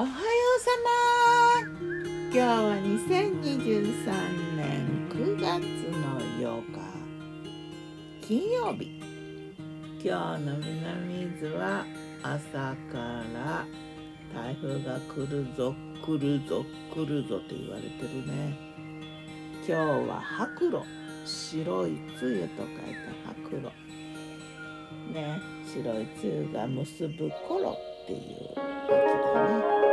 おはようさま。今日は2023年9月の8日金曜日。今日の南伊豆は朝から台風が来るぞ来るぞ来るぞと言われてるね。今日は白露白い露と書いた白露。ね白い露が結ぶ頃っていう時だね。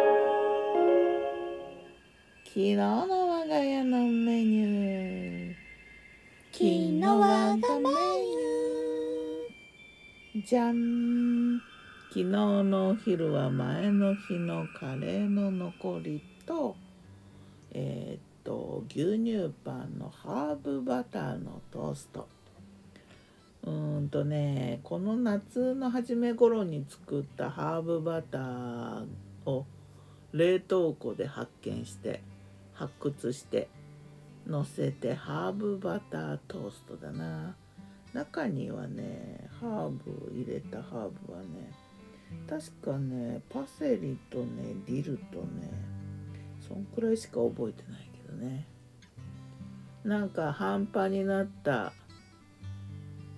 昨日の我が家のメニュー。昨日我がメニューじゃん。昨日のお昼は前の日のカレーの残りとえー、っと牛乳パンのハーブバターのトースト。うーんとねこの夏の初め頃に作ったハーブバターを冷凍庫で発見して。発掘して乗せてハーブバタートーストだな。中にはねハーブ入れたハーブはね確かねパセリとねディルとねそんくらいしか覚えてないけどね。なんか半端になった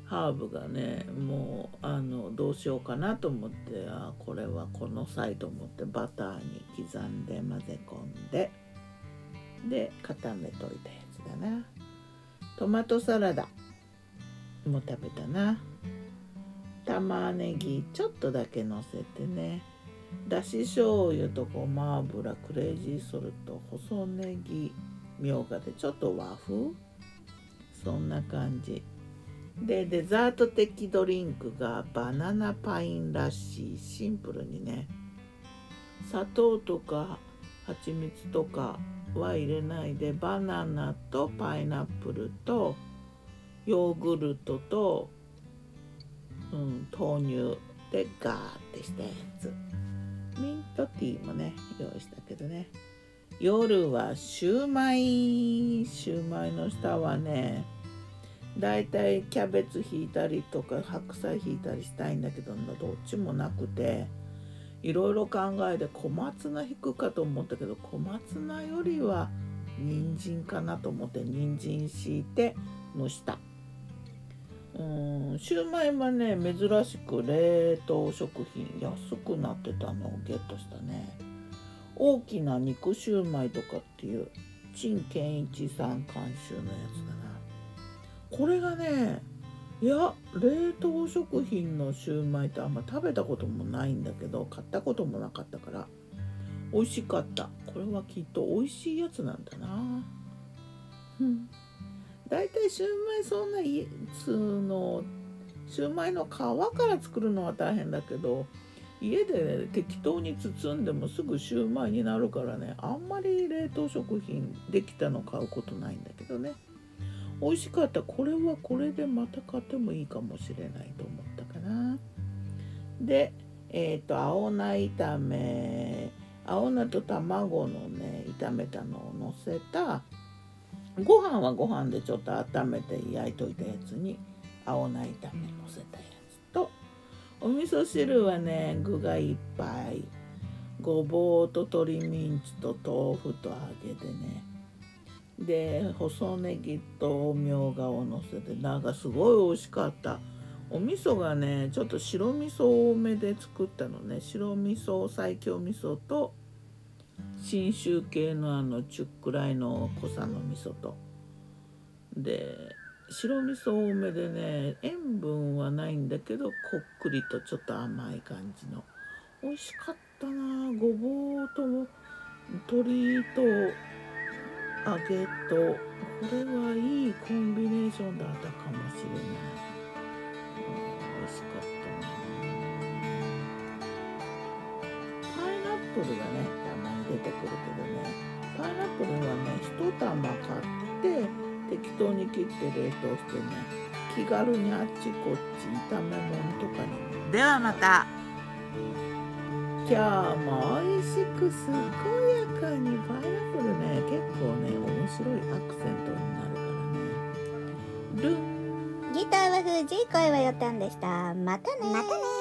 ハーブがねもうあのどうしようかなと思ってあこれはこの際と思ってバターに刻んで混ぜ込んでで固めといたやつだな。トマトサラダ。も食べたな。玉ねぎちょっとだけのせてね。だし醤油とごま油クレイジーソルト細ネギみょうがでちょっと和風。そんな感じ。でデザート的ドリンクがバナナパインラッシーシンプルにね。砂糖とか蜂蜜とかは入れないでバナナとパイナップルとヨーグルトと、うん、豆乳でガーってしたやつ。ミントティーもね用意したけどね。夜はシューマイ。シューマイの下はねだいたいキャベツ引いたりとか白菜引いたりしたいんだけどどっちもなくて。いろいろ考えて小松菜引くかと思ったけど小松菜よりは人参かなと思って人参敷いて蒸した。うんシューマイはね珍しく冷凍食品安くなってたのをゲットしたね。大きな肉シューマイとかっていう陳健一さん監修のやつだな。これがねいや冷凍食品のシューマイってあんま食べたこともないんだけど買ったこともなかったから美味しかった。これはきっと美味しいやつなんだな。うん。だいたいシューマイそんな普通のシューマイの皮から作るのは大変だけど家で、適当に包んでもすぐシューマイになるからねあんまり冷凍食品できたの買うことないんだけどね美味しかったこれはこれでまた買ってもいいかもしれないと思ったかな。でえっ、ー、と青菜炒め。青菜と卵のね炒めたのをのせたご飯はご飯でちょっと温めて焼いといたやつに青菜炒めのせたやつとお味噌汁はね具がいっぱい。ごぼうと鶏ミンチと豆腐と揚げでねで細ネギとみょうがをのせてなんかすごい美味しかった。お味噌がねちょっと白味噌多めで作ったのね。白味噌最強味噌と信州系のあのちゅっくらいの濃さの味噌と。で白味噌多めでね塩分はないんだけどこっくりとちょっと甘い感じの。美味しかったなごぼうと鶏と揚げとこれはいいコンビネーションだったかもしれない、美味しかったなパイナップルがねたまに出てくるけどね。パイナップルはね一玉買って適当に切って冷凍してね。気軽にあっちこっち炒め物とかにではまた。今日も美味しく健やかにパイナップルね。結構ね面白いアクセントになるからね。ルンギターは藤井声はよったんでした。またねまたね